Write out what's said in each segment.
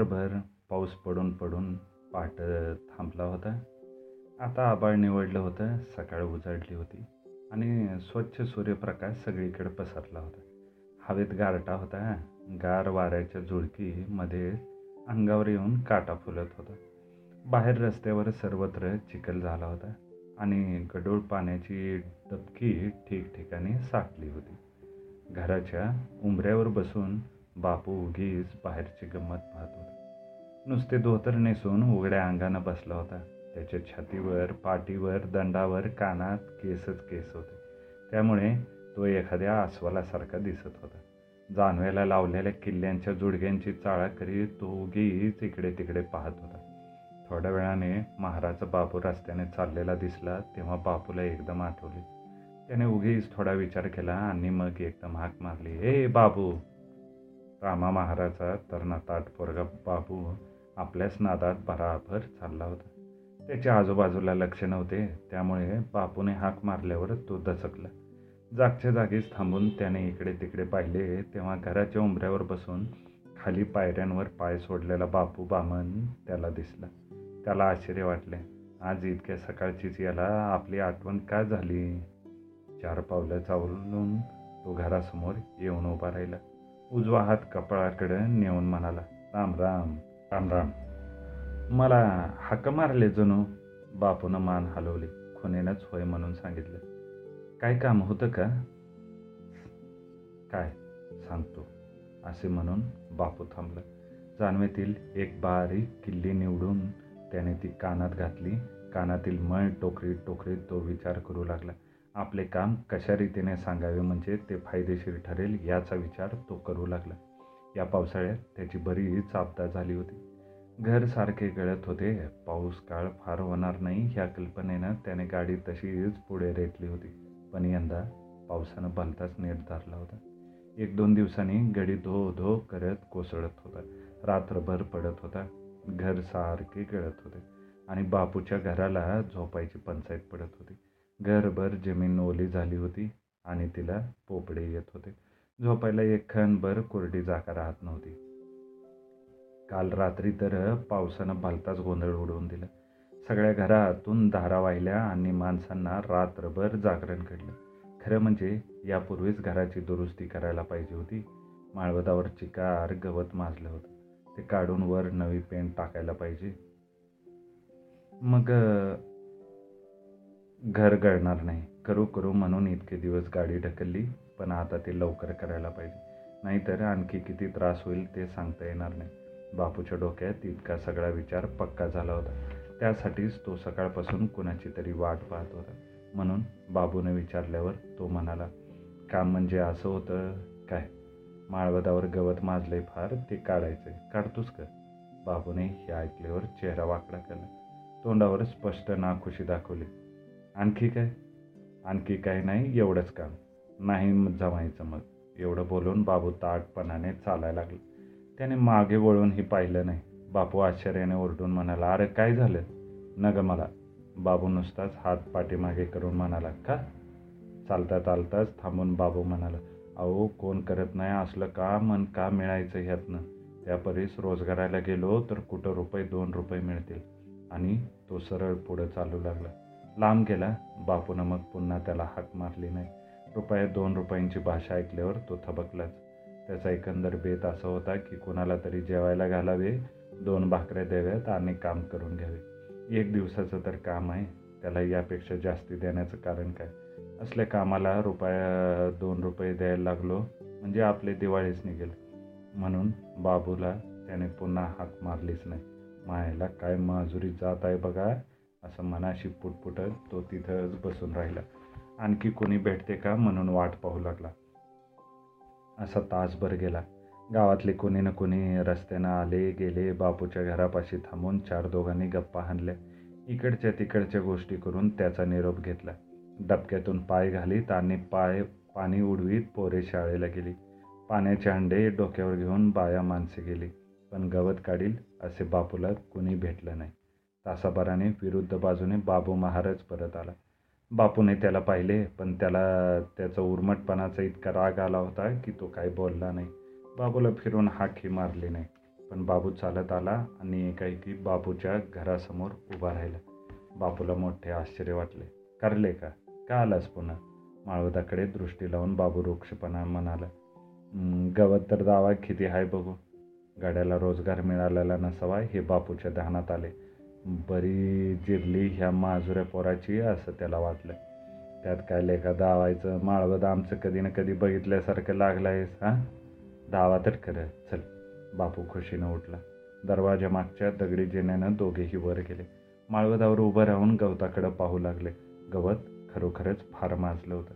रात्रभर पाऊस पडून पडून पाट थांबला होता. आता आबाळ निवडलं होतं सकाळ उजाडली होती आणि स्वच्छ सूर्यप्रकाश सगळीकडे पसरला होता. हवेत गारटा होता गार वाऱ्याच्या झुळकीमध्ये अंगावर येऊन काटा फुलत होता. बाहेर रस्त्यावर सर्वत्र चिखल झाला होता आणि गडूळ पाण्याची डबकी ठिकठिकाणी साठली होती. घराच्या उंबऱ्यावर बसून बापू उगीच बाहेरची गंमत पाहत होता. नुसते धोतर नेसून उघड्या अंगानं बसला होता. त्याच्या छातीवर पाठीवर दंडावर कानात केसच केस होते. त्यामुळे तो एखाद्या अस्वलासारखा दिसत होता. जानव्याला लावलेल्या किल्ल्यांच्या जुडग्यांची चाळा करीत तो उगीच इकडे तिकडे पाहत होता. थोड्या वेळाने महाराज बापू रस्त्याने चाललेला दिसला तेव्हा बापूला एकदम आठवली. त्याने उगीच थोडा विचार केला आणि मग एकदम हाक मारली हे बाबू! रामा महाराजा तरणा ताट पोरगा बाबू आपल्याच नादात भराभर चालला होता. त्याच्या आजूबाजूला लक्ष नव्हते त्यामुळे बापूने हाक मारल्यावर तो दचकला. जागच्या जागीच थांबून त्याने इकडे तिकडे पाहिले तेव्हा घराच्या उंबऱ्यावर बसून खाली पायऱ्यांवर पाय सोडलेला बापू बामन त्याला दिसला. त्याला आश्चर्य वाटले आज इतक्या सकाळचीच याला आपली आठवण का झाली? चार पावलं चावलून तो घरासमोर येऊन उभा राहिला. उजवा हात कपाळाकडे नेऊन म्हणाला राम राम. राम राम. मला हक्क मारले जणू. बापूनं मान हलवली. खुनेनंच होय म्हणून सांगितलं. काय काम होतं का? काय? सांगतो. असे म्हणून बापू थांबलं. जानवेतील एक बारीक किल्ली निवडून त्याने ती कानात घातली. कानातील मळ टोकरी टोकरीत तो विचार करू लागला. आपले काम कशा रीतीने सांगावे म्हणजे ते फायदेशीर ठरेल याचा विचार तो करू लागला. या पावसाळ्यात त्याची बरीच आपदा झाली होती. घर सारखे गळत होते. पाऊस काळ फार होणार नाही ह्या कल्पनेनं त्याने गाडी तशीच पुढे रेटली होती. पण यंदा पावसानं भलताच नेट धरला होता. एक दोन दिवसांनी गडी धो धो करत कोसळत होता. रात्रभर पडत होता. घर सारखे गळत होते. आणि बापूच्या घराला झोपायची पंचायत पडत होती. घरभर जमीन ओली झाली होती आणि तिला पोपडे येत होते. झोपायला एक खणभर कोरडी जागा राहत नव्हती. काल रात्री तर पावसानं भलताच गोंधळ उडवून दिला. सगळ्या घरातून धारा वाहिल्या आणि माणसांना रात्रभर जागरण घडलं. खरं म्हणजे यापूर्वीच घराची दुरुस्ती करायला पाहिजे होती. माळवदावर चिकार गवत माजलं होतं. ते काढून वर नवी पेंट टाकायला पाहिजे. मग घर गळणार नाही. करू करू म्हणून इतके दिवस गाडी ढकलली. पण आता ते लवकर करायला पाहिजे. नाहीतर आणखी किती त्रास होईल ते सांगता येणार नाही. बापूच्या डोक्यात इतका सगळा विचार पक्का झाला होता. त्यासाठीच तो सकाळपासून कुणाची तरी वाट पाहत होता. म्हणून बाबूने विचारल्यावर तो म्हणाला काम म्हणजे असं होतं काय? माळवदावर गवत माजले फार ते काढायचे काढतोस का? बाबूने हे ऐकल्यावर चेहरा वाकडा केला. तोंडावर स्पष्ट नाखुशी दाखवली. आणखी काय? आणखी काय नाही एवढंच काम. नाही जमायचं मग. एवढं बोलून बाबू ताटपणाने चालायला लागला. त्याने मागे वळूनही पाहिलं नाही. बापू आश्चर्याने ओरडून म्हणाला अरे काय झालं? न ग मला. बाबू नुसताच हात पाठीमागे करून म्हणाला का? चालता चालताच थांबून बाबू म्हणाला अहो कोण करत नाही असलं का मन का मिळायचं ह्यातनं? त्यापरीस रोजगाराला गेलो तर कुठं रुपये दोन रुपये मिळतील. आणि तो सरळ पुढं चालू लागला. लांब गेला. बापूनं मग पुन्हा त्याला हाक मारली नाही. रुपये दोन रुपयांची भाषा ऐकल्यावर तो थबकलाच. त्याचा एकंदर बेत असा होता की कोणाला तरी जेवायला घालावे दोन भाकऱ्या द्याव्यात आणि काम करून घ्यावे. एक दिवसाचं तर काम आहे त्याला यापेक्षा जास्ती देण्याचं कारण काय? असल्या कामाला रुपया दोन रुपये द्यायला लागलो म्हणजे आपले दिवाळीच निघेल. म्हणून बाबूला त्याने पुन्हा हाक मारलीच नाही. मायाला काय माजुरी जात आहे बघा असं मनाशी पुटपुटत तो तिथंच बसून राहिला. आणखी कोणी भेटते का म्हणून वाट पाहू लागला. असा तासभर गेला. गावातले कोणी ना कोणी रस्त्यानं आले गेले बापूच्या घरापाशी थांबून चार दोघांनी गप्पा हाणल्या. इकडच्या तिकडच्या गोष्टी करून त्याचा निरोप घेतला. डबक्यातून पाय घालीत आणि पाय पाणी उडवीत पोरे शाळेला गेली. पाण्याचे अंडे डोक्यावर घेऊन बाया माणसे गेली. पण गवत काढील असे बापूला कुणी भेटलं नाही. तासाभराने विरुद्ध बाजूने बाबू महाराज परत आला. बापूने त्याला पाहिले पण त्याला त्याचा उर्मटपणाचा इतका राग आला होता की तो काही बोलला नाही. बाबूला फिरून हाकही मारली नाही पण बाबू चालत आला आणि एकाएकी बापूच्या घरासमोर उभा राहिला. बापूला मोठे आश्चर्य वाटले. करले का? का आलास पुन्हा? माळवदाकडे दृष्टी लावून बाबू वृक्षपणा म्हणाला गवत तर दावा किती आहे बघू. गाड्याला रोजगार मिळालेला नसावा हे बापूच्या ध्यानात आले. बरी जिरली ह्या माजुऱ्या पोराची असं त्याला वाटलं. त्यात काय लेखा दावायचं? माळवद आमचं कधी ना कधी बघितल्यासारखं लागलं आहेस हां? दावा तर खरं. चल बापू खुशीनं उठला. दरवाजा मागच्या दगडी जिन्यानं दोघेही वर गेले. माळवदावर उभं राहून गवताकडं पाहू लागले. गवत खरोखरच फार माजलं होतं.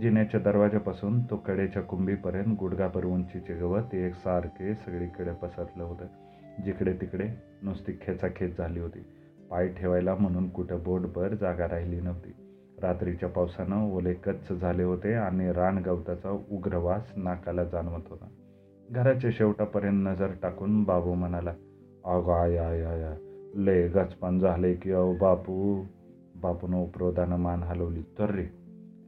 जिन्याच्या दरवाजापासून तो कडेच्या कुंभीपर्यंत गुडघाभर उंचीचे गवत एकसारखे सगळीकडे पसरलं होतं. जिकडे तिकडे नुसती खेचाखेच झाली होती. पाय ठेवायला म्हणून कुठं बोटभर जागा राहिली नव्हती. रात्रीच्या पावसानं ओले कच्च झाले होते आणि रान गवताचा उग्रवास नाकाला जाणवत होता. घराच्या शेवटापर्यंत नजर टाकून बाबू म्हणाला अगं आय आय आय आय, लय गचपान झाले की अहो बापू. बापूनं उपरोधानं मान हलवली तर रे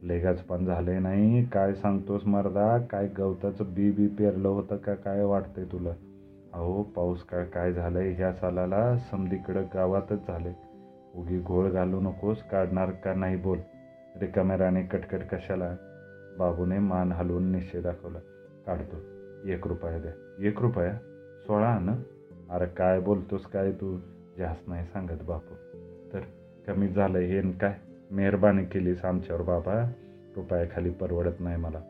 लय गचपान झाले नाही काय सांगतोस मर्दा? काय गवताचं बी बी पेरलं होतं का? काय वाटतंय तुला? अहो पाऊस काय काय झालंय? ह्या सालाला समधीकडं गावातच झालंय. उगी घोळ घालू नकोस काढणार का नाही बोल. रिकाम्याराने कटकट कशाला? बाबूने मान हलवून निश्चय दाखवला. काढतो. एक रुपया द्या. एक रुपया? सोळा ना अरे काय बोलतोस काय तू? जास्त नाही सांगत बापू. तर कमी झालं हे काय? मेहरबानी केलीस आमच्यावर बाबा. रुपयाखाली परवडत नाही मला.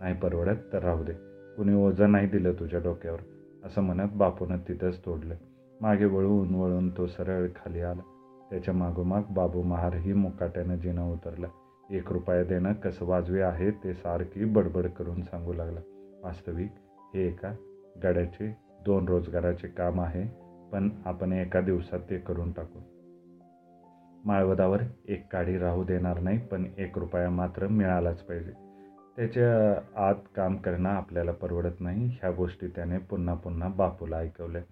नाही परवडत तर राहू दे. कुणी ओझं नाही दिलं तुझ्या डोक्यावर. असं म्हणत बापूनं तिथंच तोडलं. मागे वळून वळून तो सरळ खाली आला. त्याच्या मागोमाग बाबू महारही मुकाट्यानं जिना उतरला. एक रुपया देणं कसं वाजवे आहे ते सारखी बडबड करून सांगू लागला. वास्तविक हे एका गाड्याचे दोन रोजगाराचे काम आहे पण आपण एका दिवसात ते करून टाकू. माळवदावर एक काडी राहू देणार नाही पण एक रुपया मात्र मिळालाच पाहिजे. त्याच्या आत काम करणं आपल्याला परवडत नाही. ह्या गोष्टी त्याने पुन्हा पुन्हा बापूला ऐकवल्या.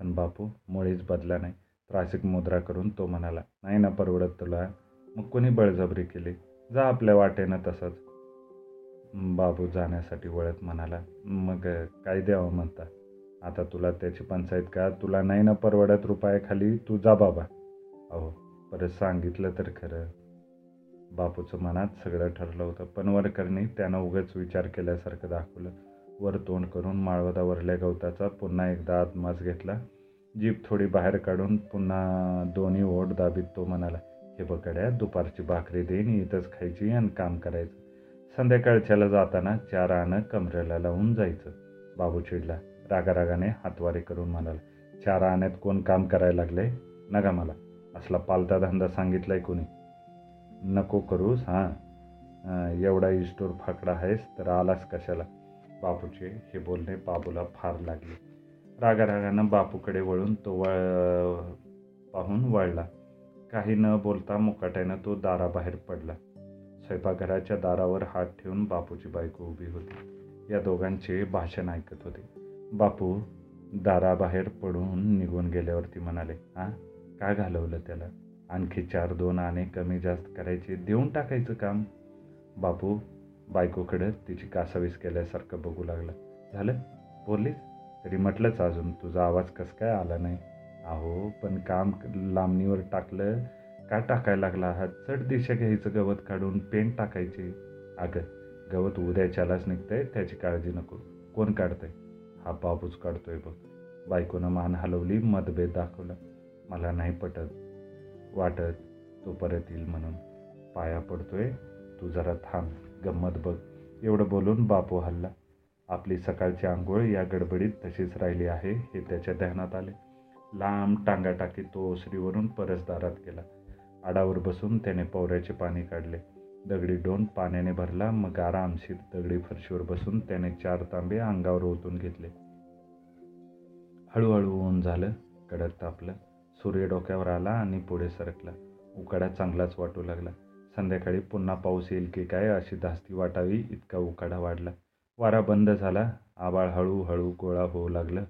पण बापू मुळीच बदला नाही. त्रासिक मुद्रा करून तो म्हणाला नाही ना परवडत तुला. मग कोणी बळजबरी केली? जा आपल्या वाटेनं तसंच. बाबू जाण्यासाठी वळत म्हणाला मग काय द्यावं म्हणता? आता तुला त्याची पंचायत का? तुला नाही ना परवडत रुपयाखाली? तू जा बाबा. अहो परत सांगितलं तर खरं. बापूचं मनात सगळं ठरलं होतं. पण वरकरणी त्यानं उगाच विचार केल्यासारखं दाखवलं. वर तोंड करून माळवदा वरल्या गवताचा पुन्हा एकदा आत्मास घेतला. जीप थोडी बाहेर काढून पुन्हा दोन्ही ओढ दाबीत तो म्हणाला हे बकड्या दुपारची भाकरी देईन इथंच खायची आणि काम करायचं. संध्याकाळच्याला जाताना चार आणं कमरेला लावून जायचं. बाबू चिडला रागारागाने हातवारे करून म्हणाला चार आण्यात कोण काम करायला लागले नका मला. असला पालता धंदा सांगितलाय कोणी. नको करूस हां. एवढा इस्टोर फाकडा आहेस तर आलास कशाला? बापूचे हे बोलणे बाबूला फार लागले. रागारागानं बापूकडे वळून तो वळ पाहून वळला. काही न बोलता मुकाट्यानं तो दाराबाहेर पडला. स्वयंपाकघराच्या दारावर हात ठेवून बापूची बायको उभी होती. या दोघांचे भाषण ऐकत होते. बापू दाराबाहेर पडून निघून गेल्यावरती म्हणाले हां का घालवलं त्याला? आणखी चार दोन आणे कमी जास्त करायचे. देऊन टाकायचं काम. बापू बायकोकडं तिची कासावीस केल्यासारखं बघू लागला. झालं? बोललीस? तरी म्हटलंच अजून तुझा आवाज कसं काय आला नाही? अहो पण काम लांबणीवर टाकलं. का टाकायला लागला? हा चढ दिशा घ्यायचं गवत काढून पेंट टाकायचे. अगं गवत उद्याच्यालाच निघतंय त्याची काळजी नको. कोण काढतंय? हा बाबूच काढतोय बघ. बायकोनं मान हलवली मतभेद दाखवला. मला नाही पटत. वाटत तो परत येईल म्हणून. पाया पडतोय. तू जरा थांब. गंमत बघ. एवढं बोलून बापू हल्ला. आपली सकाळची आंघोळ या गडबडीत तशीच राहिली आहे हे त्याच्या ध्यानात आले. लांब टांगा टाकी तो ओसरीवरून परसदारात गेला. आडावर बसून त्याने पवऱ्याचे पाणी काढले. दगडी डोन पाण्याने भरला मग आरामशीर दगडी फरशीवर बसून त्याने चार तांबे अंगावर ओतून घेतले. हळूहळू ऊन झालं कडक तापलं. सूर्य डोक्यावर आला आणि पुढे सरकला. उकाडा चांगलाच वाटू लागला. संध्याकाळी पुन्हा पाऊस येईल की काय अशी धास्ती वाटावी इतका उकाडा वाढला. वारा बंद झाला. आबाळ हळूहळू गोळा होऊ लागलं.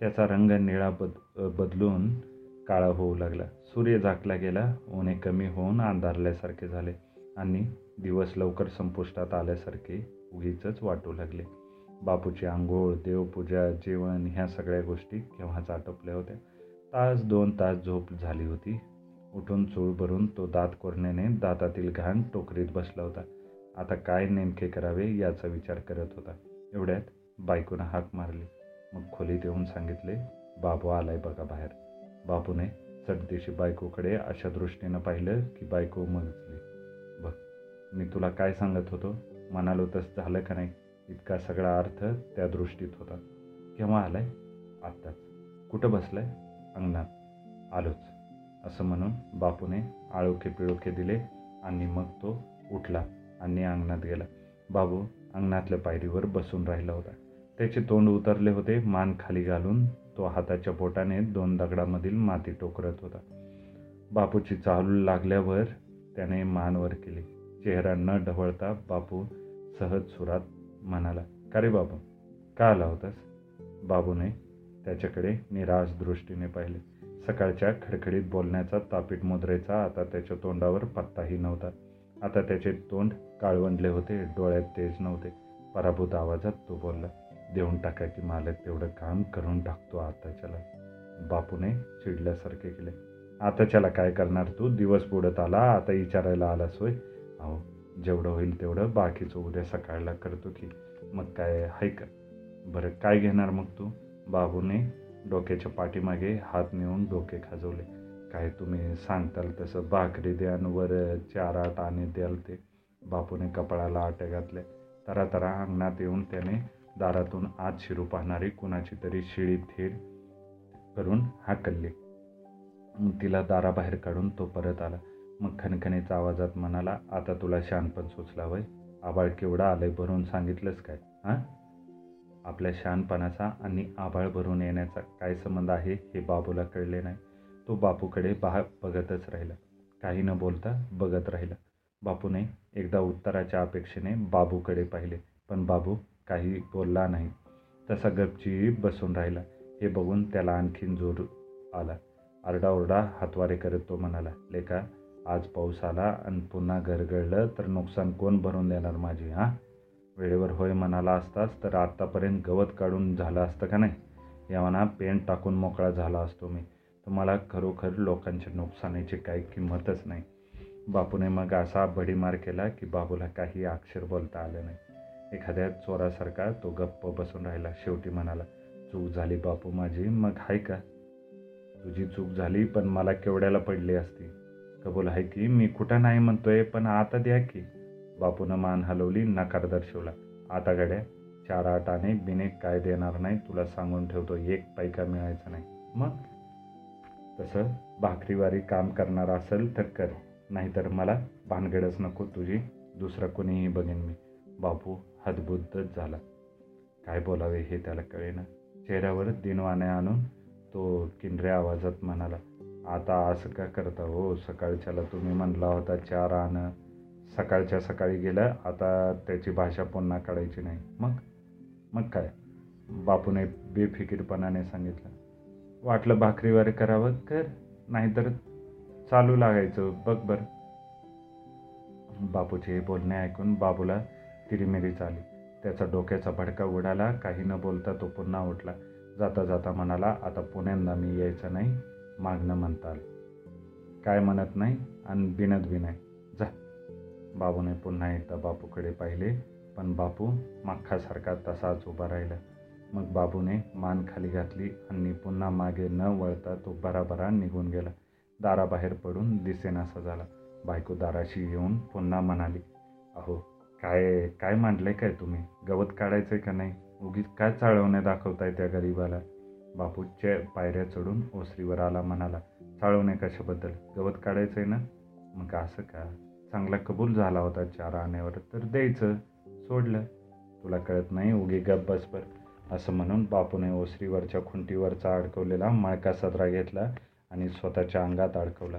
त्याचा रंग निळा बद बदलून काळा होऊ लागला. सूर्य झाकला गेला. ऊने कमी होऊन अंधारल्यासारखे झाले आणि दिवस लवकर संपुष्टात आल्यासारखे उगीच वाटू लागले. बापूची आंघोळ देवपूजा जेवण ह्या सगळ्या गोष्टी केव्हाच आटोपल्या होत्या. तास दोन तास झोप झाली होती. उठून चूळ भरून तो दात कोरण्याने दातातील घाण टोकरीत बसला होता. आता काय नेमके करावे याचा विचार करत होता. एवढ्यात बायकोनं हाक मारली. मग खोलीत येऊन सांगितले बाबू आलाय बघा बाहेर. बापूने चटदेशी बायकोकडे अशा दृष्टीनं पाहिलं की बायको मजली बघ मी तुला काय सांगत होतो? म्हणालो तसं झालं का नाही? इतका सगळा अर्थ त्या दृष्टीत होता. केव्हा आलाय? आत्ताच. कुठं बसलाय? अंगणात आलोच. असं म्हणून बापूने आळोखे पिळोखे दिले आणि मग तो उठला आणि अंगणात गेला. बाबू अंगणातल्या पायरीवर बसून राहिला होता. त्याचे तोंड उतरले होते. मान खाली घालून तो हाताच्या बोटाने दोन दगडामधील माती टोकरत होता. बापूची चालू लागल्यावर त्याने मान वर केली. चेहरा न ढवळता बापू सहज सुरात म्हणाला का रे बाबू का आला होतास? बाबूने त्याच्याकडे निराश दृष्टीने पाहिले. सकाळच्या खडखडीत बोलण्याचा तापीट मुद्रेचा आता त्याच्या तोंडावर पत्ताही नव्हता. आता त्याचे तोंड काळवंडले होते डोळ्यात तेज नव्हते. पराभूत आवाजात तो बोलला देऊन टाका की मालक तेवढं काम करून टाकतो आताच्याला. बापूने चिडल्यासारखे केले. आताच्याला काय करणार तू? दिवस बुडत आला आता विचारायला आलास होय? अहो जेवढं होईल तेवढं बाकीचं उद्या सकाळला करतो की. मग काय? हाय का? बरं काय घेणार मग तू? बाबूने डोक्याच्या पाठीमागे हात नेऊन डोके खाजवले. काय तुम्ही सांगताल तसं? भाकरी द्यान वर चार आठ आणि द्याल ते. बापूने कपाळाला आट्या घातल्या तरा तरा अंगणात येऊन त्याने दारातून आत शिरू पाहणारी कुणाची तरी शिळी थेट करून हाकलली. मग तिला दाराबाहेर काढून तो परत आला. मग खणखणीचा आवाजात म्हणाला आता तुला शानपण सुचला वय. आबाळ केवढा आलंय भरून सांगितलंच काय? हां? आपल्या शहाणपणाचा आणि आभाळ भरून येण्याचा काय संबंध आहे हे बाबूला कळले नाही. तो बापूकडे बा बघतच राहिला. काही न बोलता बघत राहिला. बापूने एकदा उत्तराच्या अपेक्षेने बाबूकडे पाहिले पण बाबू काही बोलला नाही. तसा गपची बसून राहिला. हे बघून त्याला आणखीन जोर आला. आरडाओरडा हातवारे करत तो म्हणाला लेका आज पाऊस आला आणि पुन्हा गरगळलं तर नुकसान कोण भरून देणार माझी हां? वेळेवर होय म्हणाला असतास तर आत्तापर्यंत गवत काढून झालं असतं का नाही? या म्हणा पेंट टाकून मोकळा झाला असतो मी. तुम्हाला खरोखर लोकांच्या नुकसानीची काही किंमतच नाही. बापूने मग असा बडीमार केला की बाबूला काही अक्षर बोलता आलं नाही. एखाद्या चोरासारखा तो गप्प बसून राहिला. शेवटी म्हणाला चूक झाली बापू माझी मग हाय का? तुझी चूक झाली पण मला केवढ्याला पडली असती? कबूल आहे की? मी कुठं नाही म्हणतोय पण आता द्या की. बापूनं मान हलवली नकार दर्शवला. आता गड्या चार आठ आणे बिने काय देणार नाही तुला सांगून ठेवतो एक पैका मिळायचा नाही. मग? तसं भाकरीवारी काम करणार असेल तर कर नाहीतर मला भानगडच नको तुझी दुसरं कोणीही बघेन मी. बापू हदबुद्धच झाला. काय बोलावे हे त्याला कळेना. चेहऱ्यावर दिनवाने आणून तो किंडऱ्या आवाजात म्हणाला आता असं का करता हो? सकाळच्याला तुम्ही म्हणला होता चार आणं सकाळच्या सकाळी गेलं आता त्याची भाषा पुन्हा काढायची नाही. मग? मग काय? बापूने बेफिकीरपणाने सांगितलं. वाटलं भाकरीवर करावं कर नाहीतर चालू लागायचं बघ बरं. बापूचे हे बोलणे ऐकून बाबूला तिरीमिरीच आली. त्याचा डोक्याचा भडका उडाला काही न बोलता तो पुन्हा उठला. जाता जाता म्हणाला आता पुण्यांदा मी यायचं नाही मागणं म्हणताल काय म्हणत नाही आणि बिनत बी नाही. जा. बाबूने पुन्हा एकदा बापूकडे पाहिले पण बापू मख्खासारखा तसाच उभा राहिला. मग बाबूने मान खाली घातली आणि पुन्हा मागे न वळता तो बराबरा निघून गेला. दाराबाहेर पडून दिसेनासा झाला बायको दाराशी येऊन पुन्हा म्हणाली अहो काय काय मांडलंय काय तुम्ही? गवत काढायचंय का नाही? उगीच काय चाळवण्या दाखवताय त्या गरीबाला? बापूच्या पायऱ्या चढून ओसरीवर आला म्हणाला चाळवणे कशाबद्दल? गवत काढायचंय ना? मग असं का? चांगला कबूल झाला होता चार आण्यावर तर द्यायचं. सोडलं. तुला कळत नाही? उगी गप बसभर असं म्हणून बापूने ओसरीवरच्या खुंटीवरचा अडकवलेला मळका सदरा घेतला आणि स्वतःच्या अंगात अडकवला.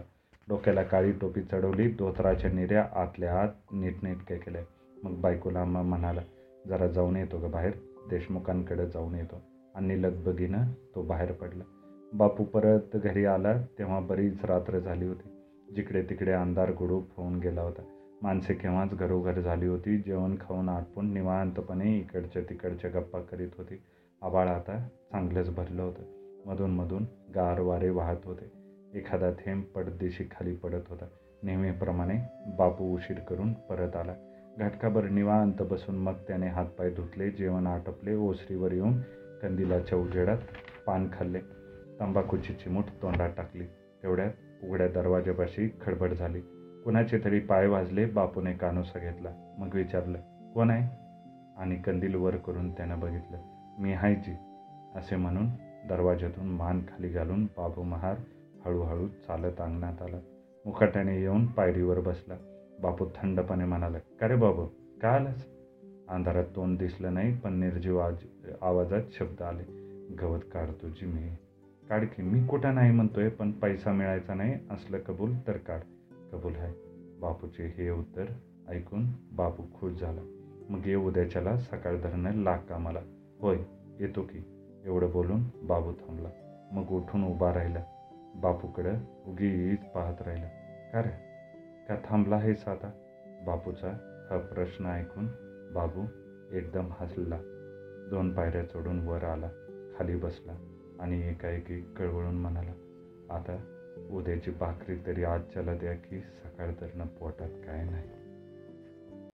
डोक्याला काळी टोपी चढवली धोतराच्या निर्या आतल्या आत नीटनेटके केले. मग बायकोला मग म्हणाला जरा जाऊन येतो ग बाहेर. देशमुखांकडे जाऊन येतो. आणि लगबगीनं तो बाहेर पडला. बापू परत घरी आला तेव्हा बरीच रात्र झाली होती. जिकडे तिकडे अंधार गुडूप होऊन गेला होता. माणसे केव्हाच घरोघर झाली होती. जेवण खाऊन आटपून निवांतपणे इकडच्या तिकडच्या गप्पा करीत होती. आबाळ आता चांगलंच भरलं होतं. मधून मधून गार वारे वाहत होते. एखादा थेंब पडदेशी खाली पडत होता. नेहमीप्रमाणे बापू उशीर करून परत आला. घटकाभर निवांत बसून मग त्याने हातपाय धुतले जेवण आटपले ओसरीवर येऊन कंदिलाच्या उजेडात पान खाल्ले. तंबाखूची चिमूट तोंडात टाकली. तेवढ्यात उघड्या दरवाजापाशी खडबड झाली. कुणाचे तरी पाय वाजले बापूने कानोसा घेतला. मग विचारलं कोण आहे? आणि कंदील वर करून त्यानं बघितलं मी हायची असे म्हणून दरवाजातून मान खाली घालून बाबू महार हळूहळू चालत अंगणात आला. मुखाट्याने येऊन पायरीवर बसला. बापू थंडपणे म्हणाला का रे बाबू का आलास? अंधारात तोंड दिसलं नाही पण निर्जीव आज आवाजात शब्द आले गवत काढतो जी मी. काढ की मी कुठं नाही म्हणतोय पण पैसा मिळायचा नाही असलं कबूल तर काढ. कबूल आहे. बापूचे हे उत्तर ऐकून बापू खुश झाला. मग ये उद्याच्याला सकाळ धरणं लाग कामाला. होय येतो की. एवढं बोलून बाबू थांबला. मग उठून उभा राहिला. बापूकडं उगीच पाहत राहिला. का रे? का थांबला आहेस आता? बापूचा हा प्रश्न ऐकून बाबू एकदम हसला. दोन पायऱ्या चढून वर आला. खाली बसला. आणि एकाएकी कळवळून म्हणाला आता उद्याची भाकरी तरी आजच्याला द्या की सकाळ धरणं पोटात काय नाही.